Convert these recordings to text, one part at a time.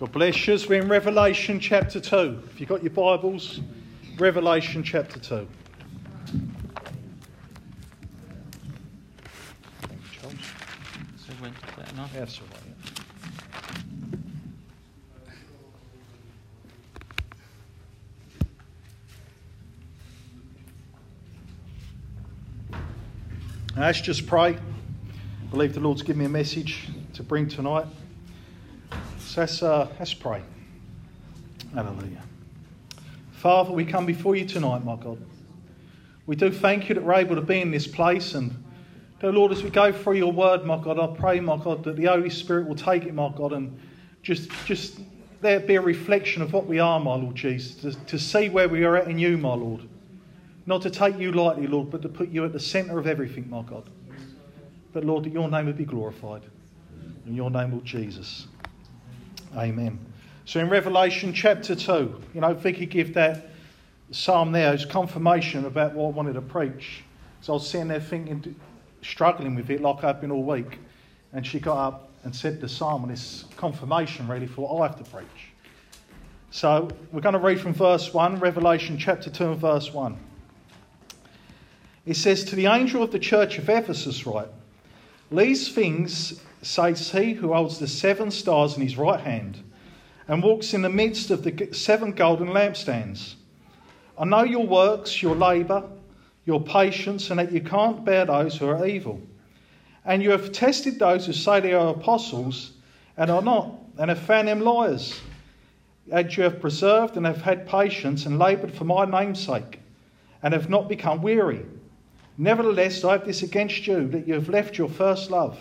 God bless you. We're in Revelation chapter 2. If you've got your Bibles, Revelation chapter 2. Thank you, Charles. So when is that enough? Yeah, That's all right. Let's just pray. I believe the Lord's given me a message to bring tonight. Let's, uh, let's pray. Hallelujah. Father, we come before you tonight, my God. We do thank you that we're able to be in this place. And, dear Lord, as we go through your word, my God, I pray, my God, that the Holy Spirit will take it, my God, and just, just there be a reflection of what we are, my Lord Jesus, to, to see where we are at in you, my Lord. Not to take you lightly, Lord, but to put you at the centre of everything, my God. But, Lord, that your name would be glorified. In your name, Lord Jesus. Amen. So in Revelation chapter 2, you know, Vicky give that psalm there as confirmation about what I wanted to preach. So I was sitting there thinking, struggling with it like I've been all week. And she got up and said the psalm, and it's confirmation really for what I have to preach. So we're going to read from verse 1, Revelation chapter 2 and verse 1. It says, To the angel of the church of Ephesus, write, These things says he who holds the seven stars in his right hand and walks in the midst of the seven golden lampstands. I know your works, your labour, your patience, and that you can't bear those who are evil. And you have tested those who say they are apostles and are not, and have found them liars. And you have preserved and have had patience and laboured for my name's sake, and have not become weary. Nevertheless, I have this against you, that you have left your first love.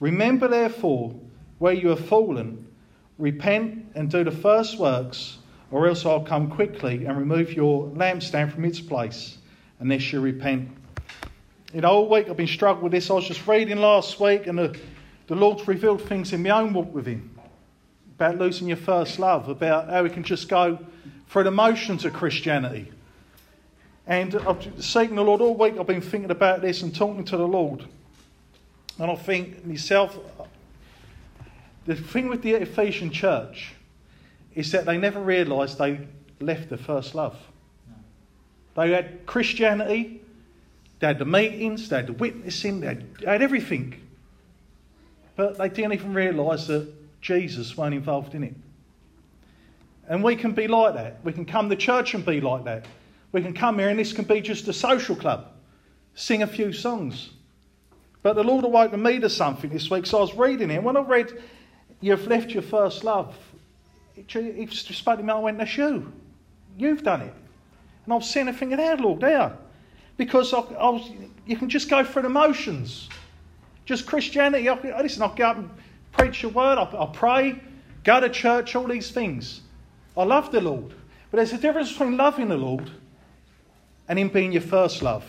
Remember, therefore, where you have fallen, repent and do the first works, or else I'll come quickly and remove your lampstand from its place, unless you repent. Know, all week I've been struggling with this. I was just reading last week, and the, the Lord's revealed things in my own walk with Him about losing your first love, about how we can just go through the motions of Christianity. And I've seeking the Lord all week. I've been thinking about this and talking to the Lord. And I think myself, the thing with the Ephesian church is that they never realised they left their first love. They had Christianity, they had the meetings, they had the witnessing, they had, they had everything. But they didn't even realise that Jesus weren't involved in it. And we can be like that. We can come to church and be like that. We can come here and this can be just a social club, sing a few songs. But the Lord awoken me to something this week, so I was reading it. When I read, You've left your first love, he just spoke to me, I went, That's you. You've done it. And I was sitting there thinking, How, Lord, there? Because I, I was, you can just go through the motions. Just Christianity. I, listen, I'll go up and preach your word, I'll, I'll pray, go to church, all these things. I love the Lord. But there's a difference between loving the Lord and Him being your first love.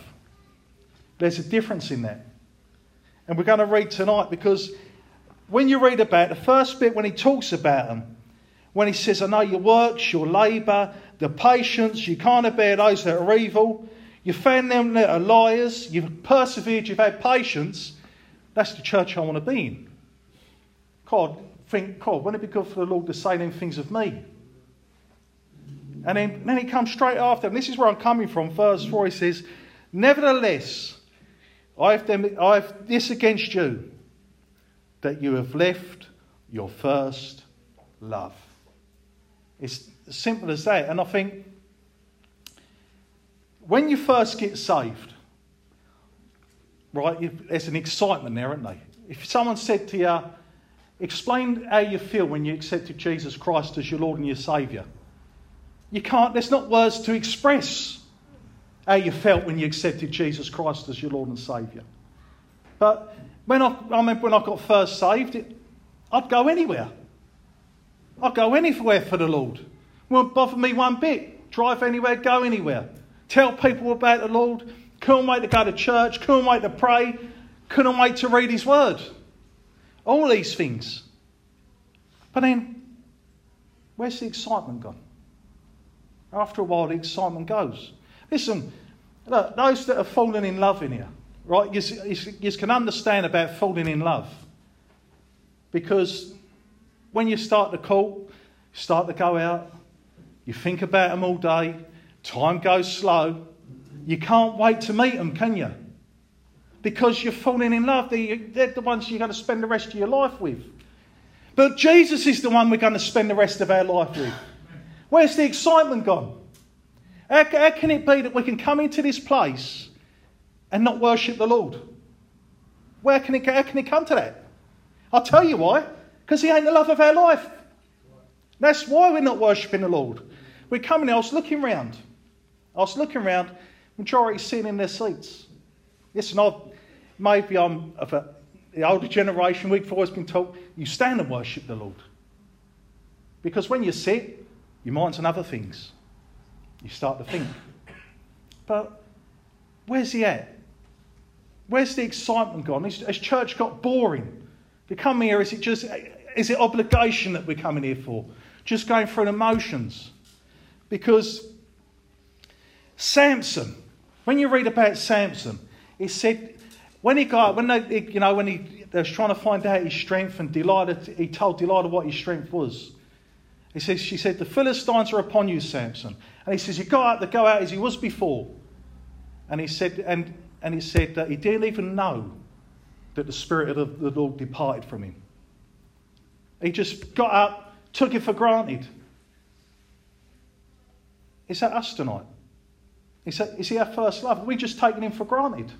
There's a difference in that. And we're going to read tonight because when you read about the first bit, when he talks about them, when he says, I know your works, your labour, the patience, you can't bear those that are evil, you found them that are liars, you've persevered, you've had patience, that's the church I want to be in. God, think, God, wouldn't it be good for the Lord to say them things of me? And then, then he comes straight after, and this is where I'm coming from. Verse 4 he says, Nevertheless, I have, them, I have this against you, that you have left your first love. It's as simple as that. And I think when you first get saved, right, there's an excitement there, isn't there? If someone said to you, explain how you feel when you accepted Jesus Christ as your Lord and your Saviour, you can't, there's not words to express how you felt when you accepted Jesus Christ as your Lord and Saviour. But when I, I remember when I got first saved, it, I'd go anywhere. I'd go anywhere for the Lord. Won't bother me one bit. Drive anywhere, go anywhere. Tell people about the Lord. Couldn't wait to go to church. Couldn't wait to pray. Couldn't wait to read His Word. All these things. But then, where's the excitement gone? After a while, the excitement goes. Listen, look, those that have fallen in love in here, right, you, you, you can understand about falling in love. Because when you start the call, start to go out, you think about them all day, time goes slow, you can't wait to meet them, can you? Because you're falling in love. They're the ones you're going to spend the rest of your life with. But Jesus is the one we're going to spend the rest of our life with. Where's the excitement gone? How, how can it be that we can come into this place and not worship the Lord? Where can it, how can it come to that? I'll tell you why. Because He ain't the love of our life. That's why we're not worshipping the Lord. We're coming, here, I was looking around. I was looking around, majority sitting in their seats. Listen, I've, maybe I'm of a, the older generation, we've always been told you stand and worship the Lord. Because when you sit, your mind's on other things. You start to think. But where's he at? Where's the excitement gone? Has church got boring? To come here, is it just is it obligation that we're coming here for? Just going through the motions? Because Samson, when you read about Samson, he said when he got when they you know when he they was trying to find out his strength and Delilah he told Delilah what his strength was. He says, she said, The Philistines are upon you, Samson. And he says, You go out to go out as he was before. And he said, and, and he said that he didn't even know that the Spirit of the Lord departed from him. He just got up, took it for granted. Is that us tonight? Is, that, is he our first love? Are we just taking him for granted?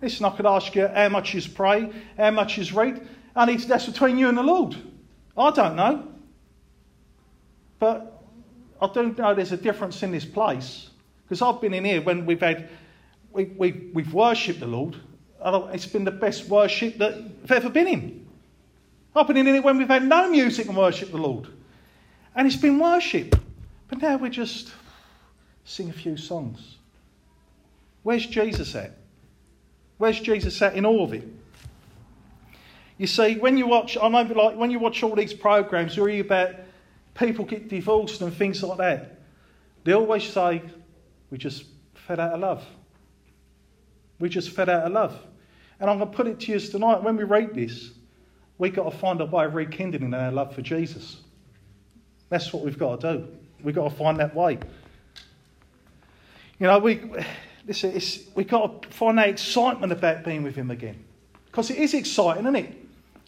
Listen, I could ask you how much is pray, how much is read, and that's between you and the Lord. I don't know. But I don't know there's a difference in this place because I've been in here when we've had we, we, we've worshipped the Lord. It's been the best worship that I've ever been in. I've been in it when we've had no music and worship the Lord. And it's been worship. But now we just sing a few songs. Where's Jesus at? Where's Jesus at in all of it? You see, when you watch, I know, like when you watch all these programs, you read about people get divorced and things like that. They always say, we just fed out of love. We just fed out of love. And I'm going to put it to you tonight when we read this, we've got to find a way of rekindling our love for Jesus. That's what we've got to do. We've got to find that way. You know, we, listen, it's, we've got to find that excitement about being with Him again. Because it is exciting, isn't it?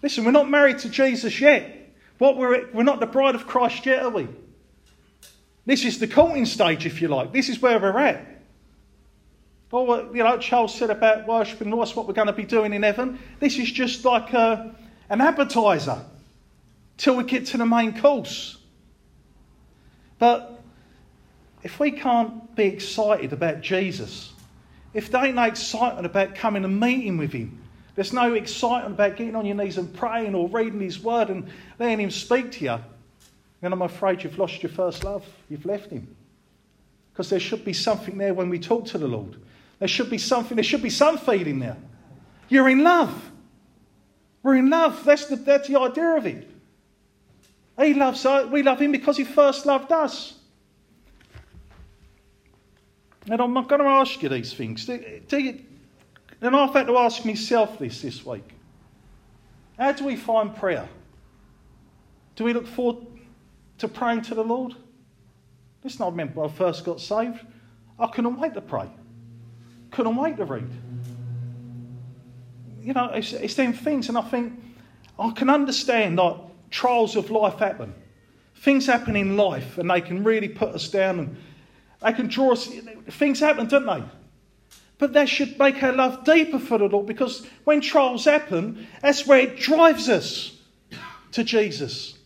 Listen, we're not married to Jesus yet. What we're, we're not the bride of Christ yet, are we? This is the courting stage, if you like. This is where we're at. Well, you know, Charles said about worshipping, what's what we're going to be doing in heaven. This is just like a, an appetizer till we get to the main course. But if we can't be excited about Jesus, if there ain't no excitement about coming and meeting with Him, there's no excitement about getting on your knees and praying or reading His Word and letting Him speak to you. And I'm afraid you've lost your first love. You've left Him. Because there should be something there when we talk to the Lord. There should be something, there should be some feeling there. You're in love. We're in love. That's the, that's the idea of it. He loves us, we love Him because He first loved us. And I'm not going to ask you these things. Do, do and I've had to ask myself this this week. How do we find prayer? Do we look forward to praying to the Lord? Listen, I remember when I first got saved, I couldn't wait to pray. Couldn't wait to read. You know, it's, it's them things, and I think I can understand like trials of life happen. Things happen in life, and they can really put us down, and they can draw us. Things happen, don't they? But that should make our love deeper for the Lord because when trials happen, that's where it drives us to Jesus.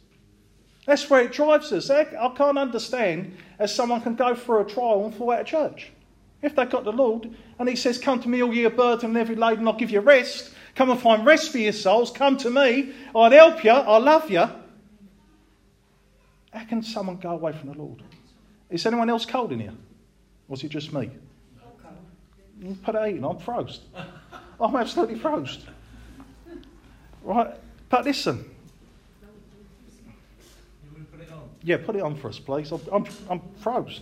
That's where it drives us. I can't understand as someone can go through a trial and fall out of church. If they've got the Lord and He says, Come to me, all ye burden and heavy laden, I'll give you rest. Come and find rest for your souls. Come to me. I'll help you. I'll love you. How can someone go away from the Lord? Is anyone else cold in here? Or is it just me? You put it in, I'm froze. I'm absolutely froze. Right? But listen. Put yeah, put it on for us, please. I'm, I'm, I'm froze.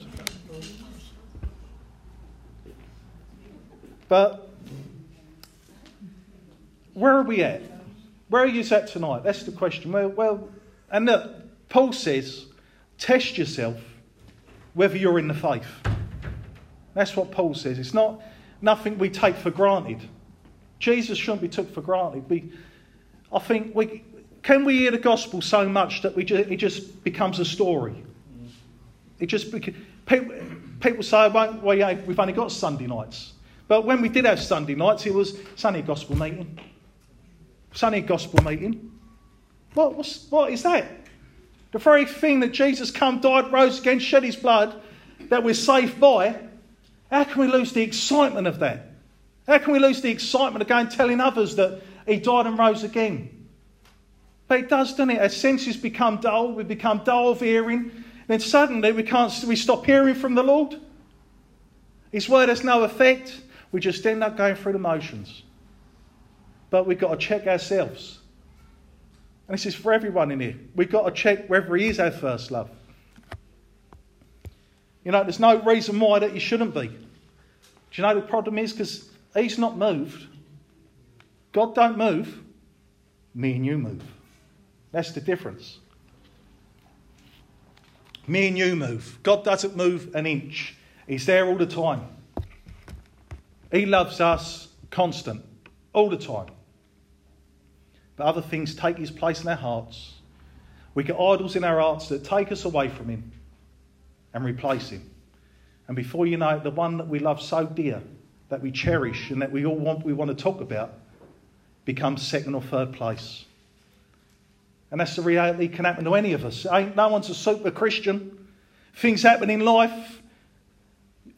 But where are we at? Where are you at tonight? That's the question. Well, well and look, Paul says, test yourself whether you're in the faith. That's what Paul says. It's not nothing we take for granted. Jesus shouldn't be took for granted. We, I think we can we hear the gospel so much that we just, it just becomes a story. It just people, people say, well, yeah, we've only got Sunday nights. But when we did have Sunday nights, it was Sunday gospel meeting. Sunday gospel meeting. What, what is that? The very thing that Jesus come, died, rose again, shed his blood, that we're saved by. How can we lose the excitement of that? How can we lose the excitement of going telling others that he died and rose again? But it does, doesn't it? Our senses become dull, we become dull of hearing, then suddenly we can't we stop hearing from the Lord. His word has no effect. We just end up going through the motions. But we've got to check ourselves. And this is for everyone in here. We've got to check whether He is our first love. You know, there's no reason why that you shouldn't be. Do you know the problem is? Because He's not moved. God don't move. Me and you move. That's the difference. Me and you move. God doesn't move an inch. He's there all the time. He loves us constant, all the time. But other things take his place in our hearts. We get idols in our hearts that take us away from him and replace him. And before you know it, the one that we love so dear, that we cherish and that we all want, we want to talk about, becomes second or third place. And that's the reality that can happen to any of us. Ain't no one's a super Christian. Things happen in life.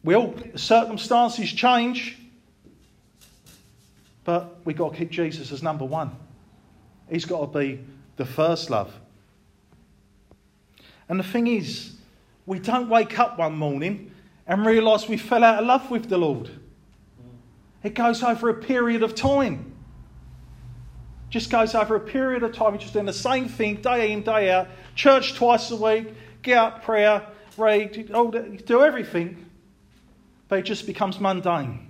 We all circumstances change. But we've got to keep Jesus as number one. He's got to be the first love. And the thing is, we don't wake up one morning and realise we fell out of love with the Lord. It goes over a period of time. Just goes over a period of time. You're just doing the same thing day in, day out. Church twice a week, get up, prayer, read, do everything. But it just becomes mundane.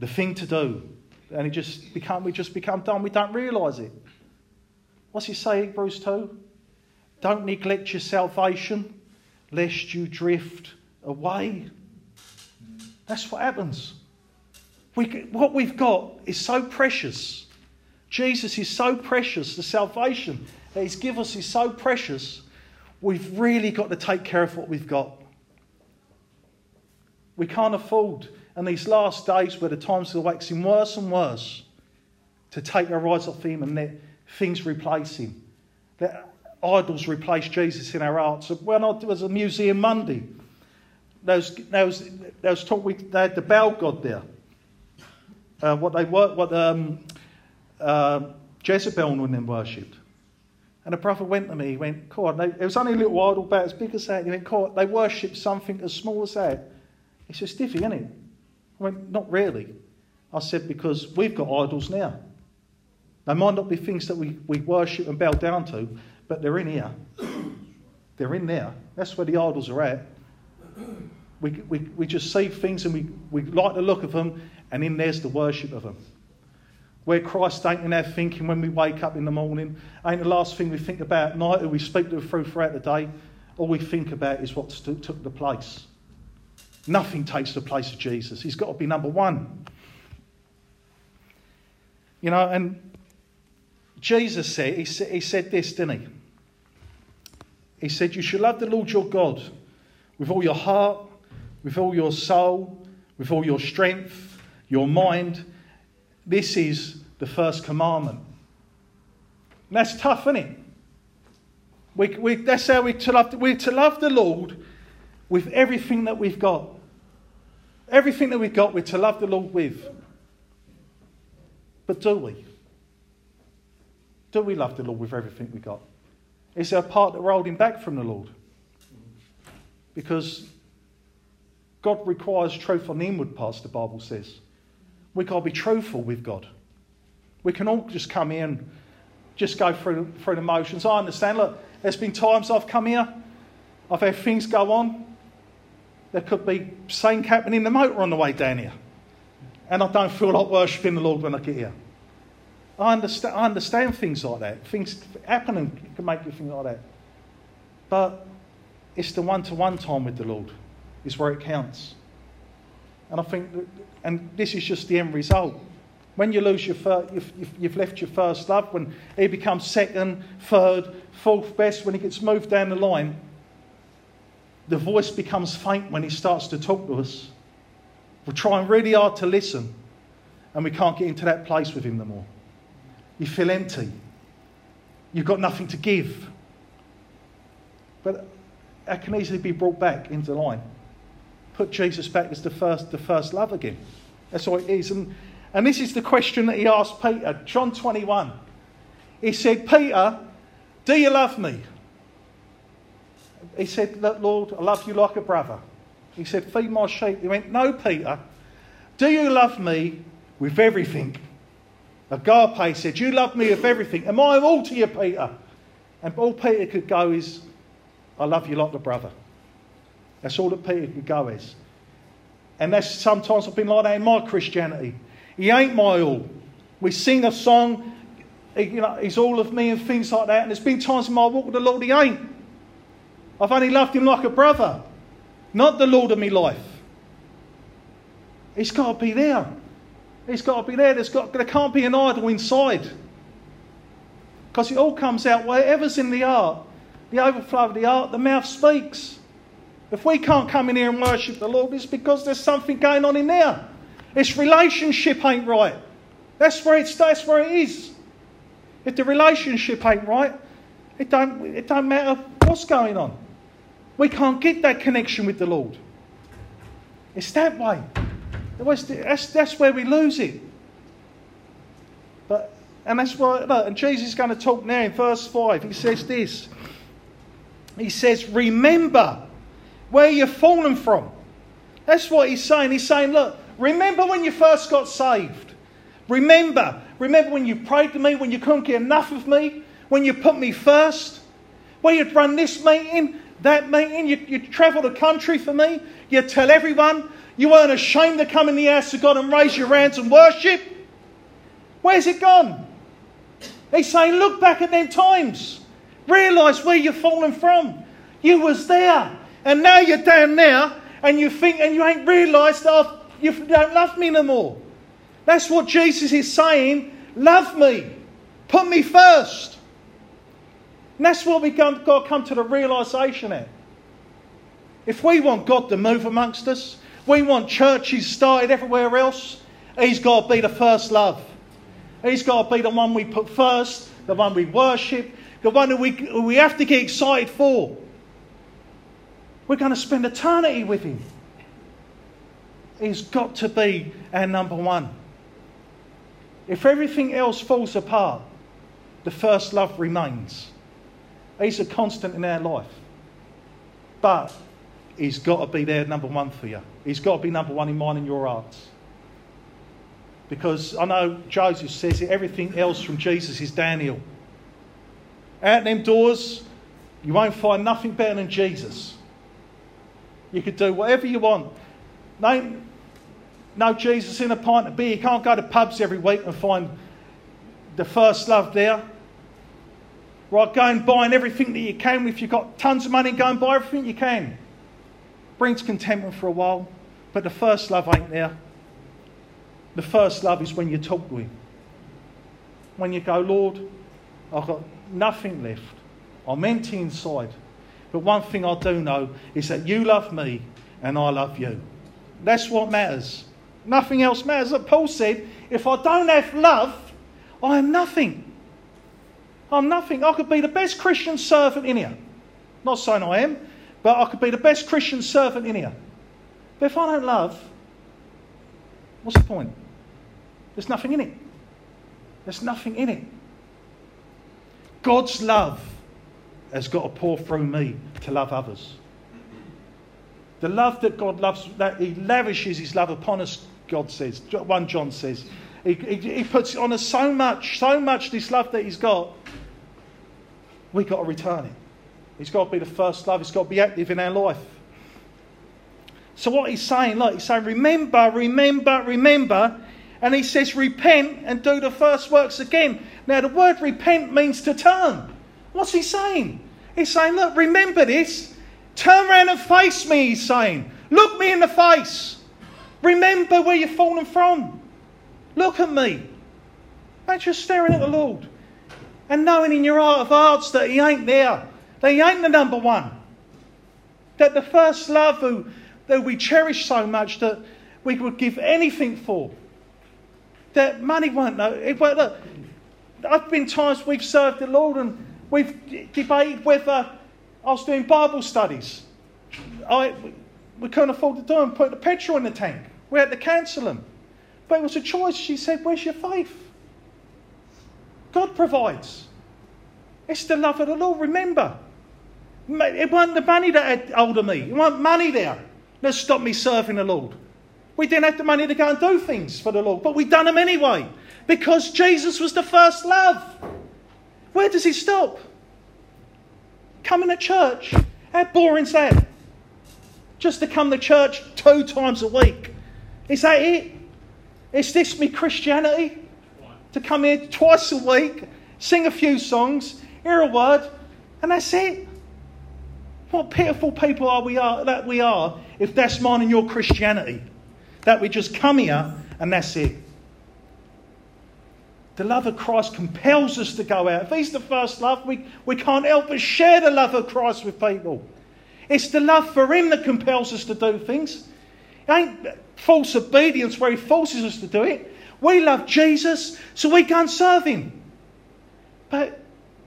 The thing to do and it just become, we just become done. We don't realise it. What's he saying, Hebrews 2? Don't neglect your salvation, lest you drift away. That's what happens. We, what we've got is so precious. Jesus is so precious. The salvation that He's given us is so precious. We've really got to take care of what we've got. We can't afford in these last days where the times are waxing worse and worse to take our eyes off him and let things replace him. Let idols replace Jesus in our hearts. When I was a museum Monday, there was, there was, there was talk, we, they had the Baal god there. Uh, what they were, what um, uh, Jezebel and them worshipped. And a prophet went to me, he went, God, it was only a little idol about as big as that. He went, God, they worship something as small as that. He said, stiffy, isn't it? I went, Not really. I said, Because we've got idols now. They might not be things that we, we worship and bow down to, but they're in here. They're in there. That's where the idols are at. We, we, we just see things and we, we like the look of them, and in there's the worship of them. Where Christ ain't in our thinking when we wake up in the morning, ain't the last thing we think about at night or we speak to through throughout the day. All we think about is what took the place. Nothing takes the place of Jesus. He's got to be number one. You know, and Jesus said, he said, he said this, didn't he? He said, You should love the Lord your God with all your heart, with all your soul, with all your strength, your mind. This is the first commandment. And that's tough, isn't it? We, we, that's how we to love. We're to love the Lord with everything that we've got. Everything that we've got, we're to love the Lord with. But do we? Do we love the Lord with everything we've got? Is there a part that we're holding back from the Lord? Because God requires truth on the inward parts, the Bible says. We can't be truthful with God. We can all just come in, just go through, through the motions. I understand. Look, there's been times I've come here, I've had things go on, there could be something happening in the motor on the way down here. And I don't feel like worshipping the Lord when I get here. I understand, I understand things like that. Things happen happening can make you think like that. But it's the one to one time with the Lord is where it counts. And I think, that, and this is just the end result. When you lose your first, you've, you've left your first love, when he becomes second, third, fourth best, when he gets moved down the line, the voice becomes faint when he starts to talk to us. We're trying really hard to listen, and we can't get into that place with him no more. You feel empty. You've got nothing to give. But that can easily be brought back into line. Put Jesus back as the first, the first love again. That's what it is. And, and this is the question that he asked Peter, John 21. He said, Peter, do you love me? He said, Lord, I love you like a brother. He said, Feed my sheep. He went, No, Peter. Do you love me with everything? Agape said, You love me with everything. Am I all to you, Peter? And all Peter could go is, I love you like a brother. That's all that Peter could go as. And that's sometimes I've been like that in my Christianity. He ain't my all. We sing a song, you know, he's all of me and things like that. And there's been times in my walk with the Lord he ain't. I've only loved him like a brother, not the Lord of my life. He's got to be there. He's got to be there. There's got, there can't be an idol inside. Because it all comes out wherever's in the heart, the overflow of the heart, the mouth speaks. If we can't come in here and worship the Lord, it's because there's something going on in there. It's relationship ain't right. That's where it's that's where it is. If the relationship ain't right, it don't it don't matter what's going on. We can't get that connection with the Lord. It's that way. That's, that's where we lose it. But, and that's why, look, and Jesus is going to talk now in verse 5. He says this. He says, Remember where you've fallen from. That's what he's saying. He's saying, Look, remember when you first got saved. Remember. Remember when you prayed to me, when you couldn't get enough of me, when you put me first, when you'd run this meeting, that meeting, you, you travel the country for me, you tell everyone you weren't ashamed to come in the house of God and raise your hands and worship. Where's it gone? He's saying, look back at them times. Realise where you've fallen from. You was there. And now you're down there and you think and you ain't realised that you don't love me no more. That's what Jesus is saying. Love me. Put me first. And that's what we've got to come to the realisation at. If we want God to move amongst us, we want churches started everywhere else. He's got to be the first love. He's got to be the one we put first, the one we worship, the one that we, we have to get excited for. We're going to spend eternity with Him. He's got to be our number one. If everything else falls apart, the first love remains. He's a constant in our life. But He's got to be there, number one for you. He's got to be number one in mine and your hearts. Because I know Joseph says it, everything else from Jesus is Daniel. Out them doors, you won't find nothing better than Jesus. You could do whatever you want. No, no Jesus in a pint of beer. You can't go to pubs every week and find the first love there. Right, go and buy everything that you can. If you've got tons of money, go and buy everything you can brings contentment for a while, but the first love ain't there. The first love is when you talk to Him. When you go, Lord, I've got nothing left. I'm empty inside. But one thing I do know is that you love me and I love you. That's what matters. Nothing else matters. Paul said, if I don't have love, I am nothing. I'm nothing. I could be the best Christian servant in here. Not saying I am, but I could be the best Christian servant in here. But if I don't love, what's the point? There's nothing in it. There's nothing in it. God's love has got to pour through me to love others. The love that God loves, that He lavishes His love upon us, God says. 1 John says. He, he, he puts on us so much, so much this love that He's got, we've got to return it. He's got to be the first love. He's got to be active in our life. So what he's saying, look, he's saying, remember, remember, remember. And he says, repent and do the first works again. Now, the word repent means to turn. What's he saying? He's saying, look, remember this. Turn around and face me, he's saying. Look me in the face. Remember where you've fallen from. Look at me. Just staring at the Lord. And knowing in your heart of hearts that he ain't there. That he ain't the number one. That the first love who, that we cherish so much that we would give anything for. That money won't know. It won't, look, I've been times we've served the Lord and we've debated whether I was doing Bible studies. I, we couldn't afford to do them, put the petrol in the tank. We had to cancel them. But it was a choice. She said, Where's your faith? God provides. It's the love of the Lord. Remember, it wasn't the money that had hold of me. It wasn't money there that stopped me serving the Lord. We didn't have the money to go and do things for the Lord, but we done them anyway because Jesus was the first love. Where does he stop? Coming to church. How boring is that? Just to come to church two times a week. Is that it? Is this me Christianity? To come here twice a week, sing a few songs, hear a word, and that's it? What pitiful people are we are that we are if that's mine and your Christianity. That we just come here and that's it. The love of Christ compels us to go out. If He's the first love, we, we can't help but share the love of Christ with people. It's the love for Him that compels us to do things. It ain't false obedience where He forces us to do it. We love Jesus, so we and serve Him. But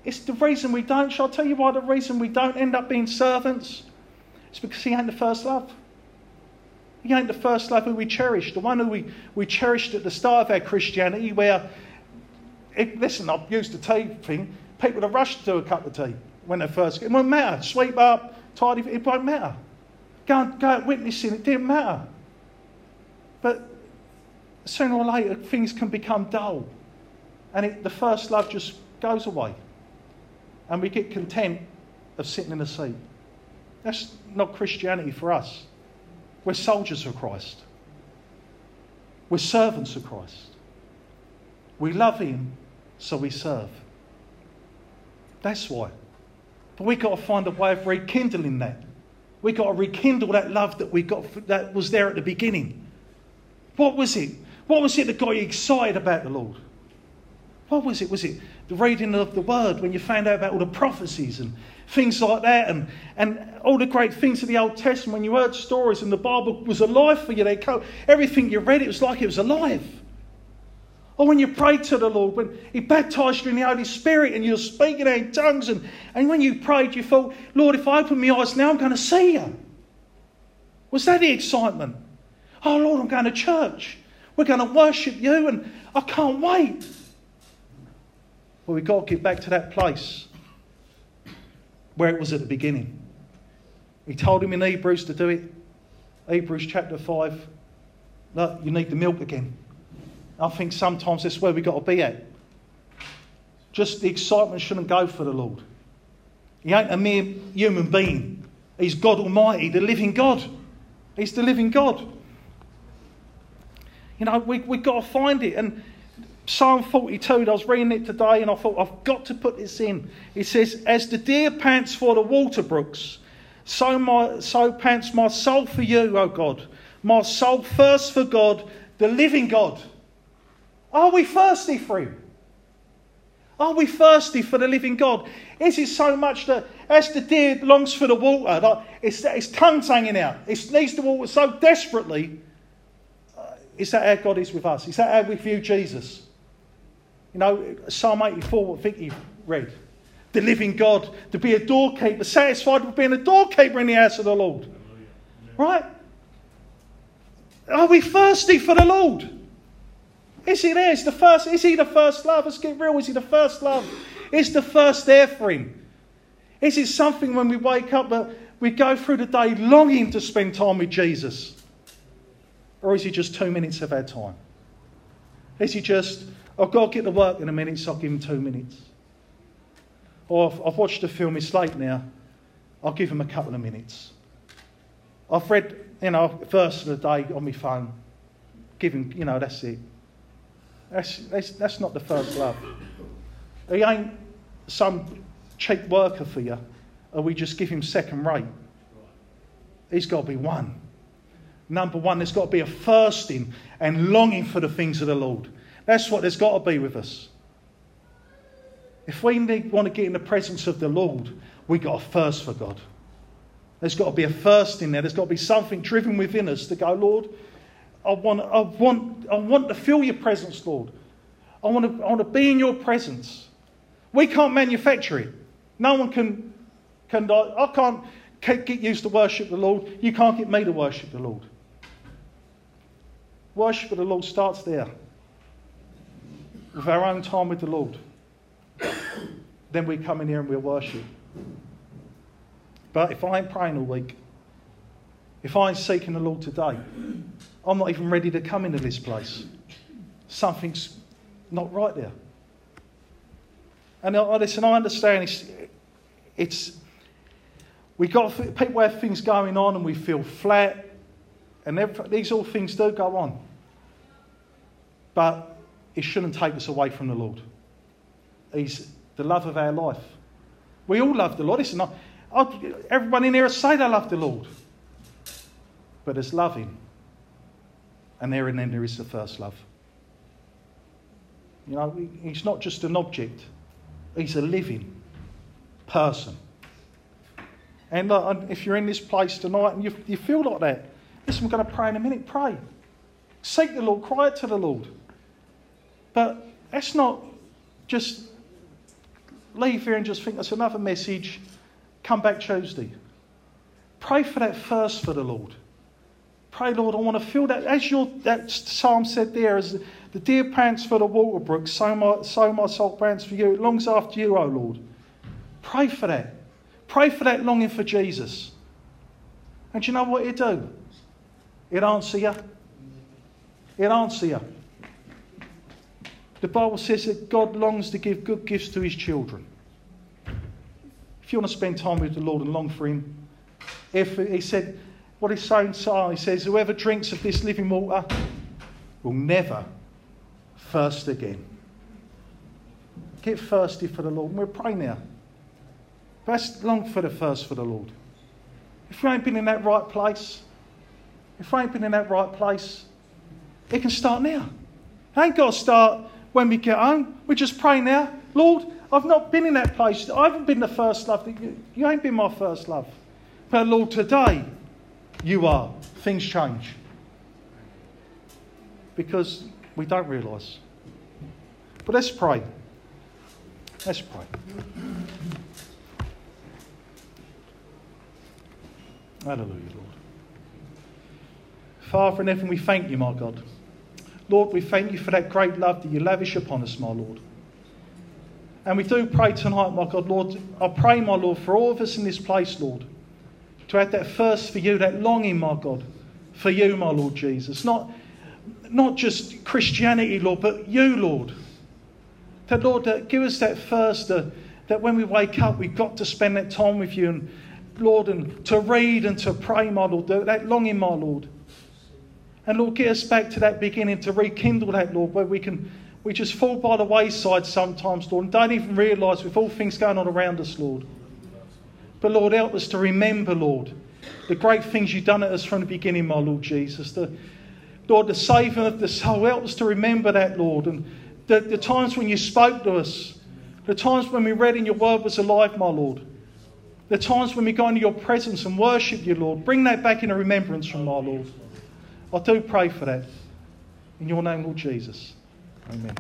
it's the reason we don't. Shall I tell you why the reason we don't end up being servants? It's because He ain't the first love. He ain't the first love who we cherish, the one who we, we cherished at the start of our Christianity, where it, listen, I've used the tea thing. People are rushed to do a cup of tea when they first get. It won't matter. Sweep up, tidy. It won't matter. Go and go out witnessing. It didn't matter. But sooner or later, things can become dull, and it, the first love just goes away, and we get content of sitting in a seat. That's not Christianity for us. We're soldiers of Christ. We're servants of Christ. We love Him so we serve. That's why. But we've got to find a way of rekindling that. We've got to rekindle that love that we got that was there at the beginning. What was it? What was it that got you excited about the Lord? What was it? Was it the reading of the word when you found out about all the prophecies and things like that and, and all the great things of the Old Testament when you heard stories and the Bible was alive for you? They everything you read, it was like it was alive. Or when you prayed to the Lord, when He baptized you in the Holy Spirit and you were speaking out in tongues, and, and when you prayed, you thought, Lord, if I open my eyes now, I'm going to see you. Was that the excitement? Oh, Lord, I'm going to church. We're going to worship you, and I can't wait. Well, we've got to get back to that place where it was at the beginning. He told him in Hebrews to do it. Hebrews chapter 5. Look, you need the milk again. I think sometimes that's where we've got to be at. Just the excitement shouldn't go for the Lord. He ain't a mere human being. He's God Almighty, the living God. He's the living God. You know, we, we've got to find it. And Psalm 42, I was reading it today and I thought, I've got to put this in. It says, As the deer pants for the water brooks, so, my, so pants my soul for you, O God. My soul thirsts for God, the living God. Are we thirsty for Him? Are we thirsty for the living God? Is it so much that as the deer longs for the water, like its, its tongue's hanging out, it needs the water so desperately? Is that how God is with us? Is that how we view Jesus? You know, Psalm 84, I think you read. The living God, to be a doorkeeper, satisfied with being a doorkeeper in the house of the Lord. Right? Are we thirsty for the Lord? Is he there? Is the first? Is he the first love? Let's get real. Is he the first love? Is the first there for him? Is it something when we wake up that we go through the day longing to spend time with Jesus? Or is he just two minutes of our time? Is he just, oh, I've got to get to work in a minute, so I'll give him two minutes? Or I've, I've watched the film, it's late now, I'll give him a couple of minutes. I've read, you know, verse of the day on my phone, give him, you know, that's it. That's, that's, that's not the first love. He ain't some cheap worker for you, or we just give him second rate. He's got to be one. Number one, there's got to be a thirsting and longing for the things of the Lord. That's what there's got to be with us. If we want to get in the presence of the Lord, we've got a thirst for God. There's got to be a thirst in there. There's got to be something driven within us to go, Lord, I want, I want, I want to feel your presence, Lord. I want, to, I want to be in your presence. We can't manufacture it. No one can, can I can't get used to worship the Lord. You can't get me to worship the Lord. Worship of the Lord starts there with our own time with the Lord. then we come in here and we worship. But if I ain't praying all week, if I ain't seeking the Lord today, I'm not even ready to come into this place. Something's not right there. And I, listen, I understand it's, it's we got people have things going on and we feel flat, and these all things do go on. But it shouldn't take us away from the Lord. He's the love of our life. We all love the Lord. Listen, I, I, everyone in here say they love the Lord. But there's loving. And there and then there is the first love. You know, he's not just an object, he's a living person. And uh, if you're in this place tonight and you, you feel like that, listen, we're going to pray in a minute. Pray. Seek the Lord, cry out to the Lord. But that's not just leave here and just think that's another message. Come back Tuesday. Pray for that first for the Lord. Pray, Lord, I want to feel that. As your that psalm said there, as the deer pants for the water brook, so my, so my soul pants for you. It longs after you, O Lord. Pray for that. Pray for that longing for Jesus. And you know what it do? It answer you. It answer you. The Bible says that God longs to give good gifts to his children. If you want to spend time with the Lord and long for him, if he said, what he's saying, he says, whoever drinks of this living water will never thirst again. Get thirsty for the Lord. And we're praying now. Let's long for the thirst for the Lord. If you ain't been in that right place, if we ain't been in that right place, it can start now. It ain't got to start when we get home. We just pray now. Lord, I've not been in that place. I haven't been the first love. that You ain't been my first love. But Lord, today you are. Things change. Because we don't realise. But let's pray. Let's pray. Hallelujah, Lord. Father in heaven, we thank you, my God. Lord, we thank you for that great love that you lavish upon us, my Lord. And we do pray tonight, my God, Lord. I pray, my Lord, for all of us in this place, Lord, to have that thirst for you, that longing, my God, for you, my Lord Jesus. Not, not just Christianity, Lord, but you, Lord. That, Lord, that give us that thirst that, that when we wake up, we've got to spend that time with you, and Lord, and to read and to pray, my Lord, that longing, my Lord. And Lord, get us back to that beginning to rekindle that, Lord, where we can we just fall by the wayside sometimes, Lord, and don't even realise with all things going on around us, Lord. But Lord, help us to remember, Lord, the great things you've done at us from the beginning, my Lord Jesus. The, Lord, the saving of the soul. Help us to remember that, Lord. And the, the times when you spoke to us, the times when we read in your word was alive, my Lord. The times when we go into your presence and worship you, Lord. Bring that back into remembrance from our Lord. I do pray for that. In your name, Lord Jesus. Amen.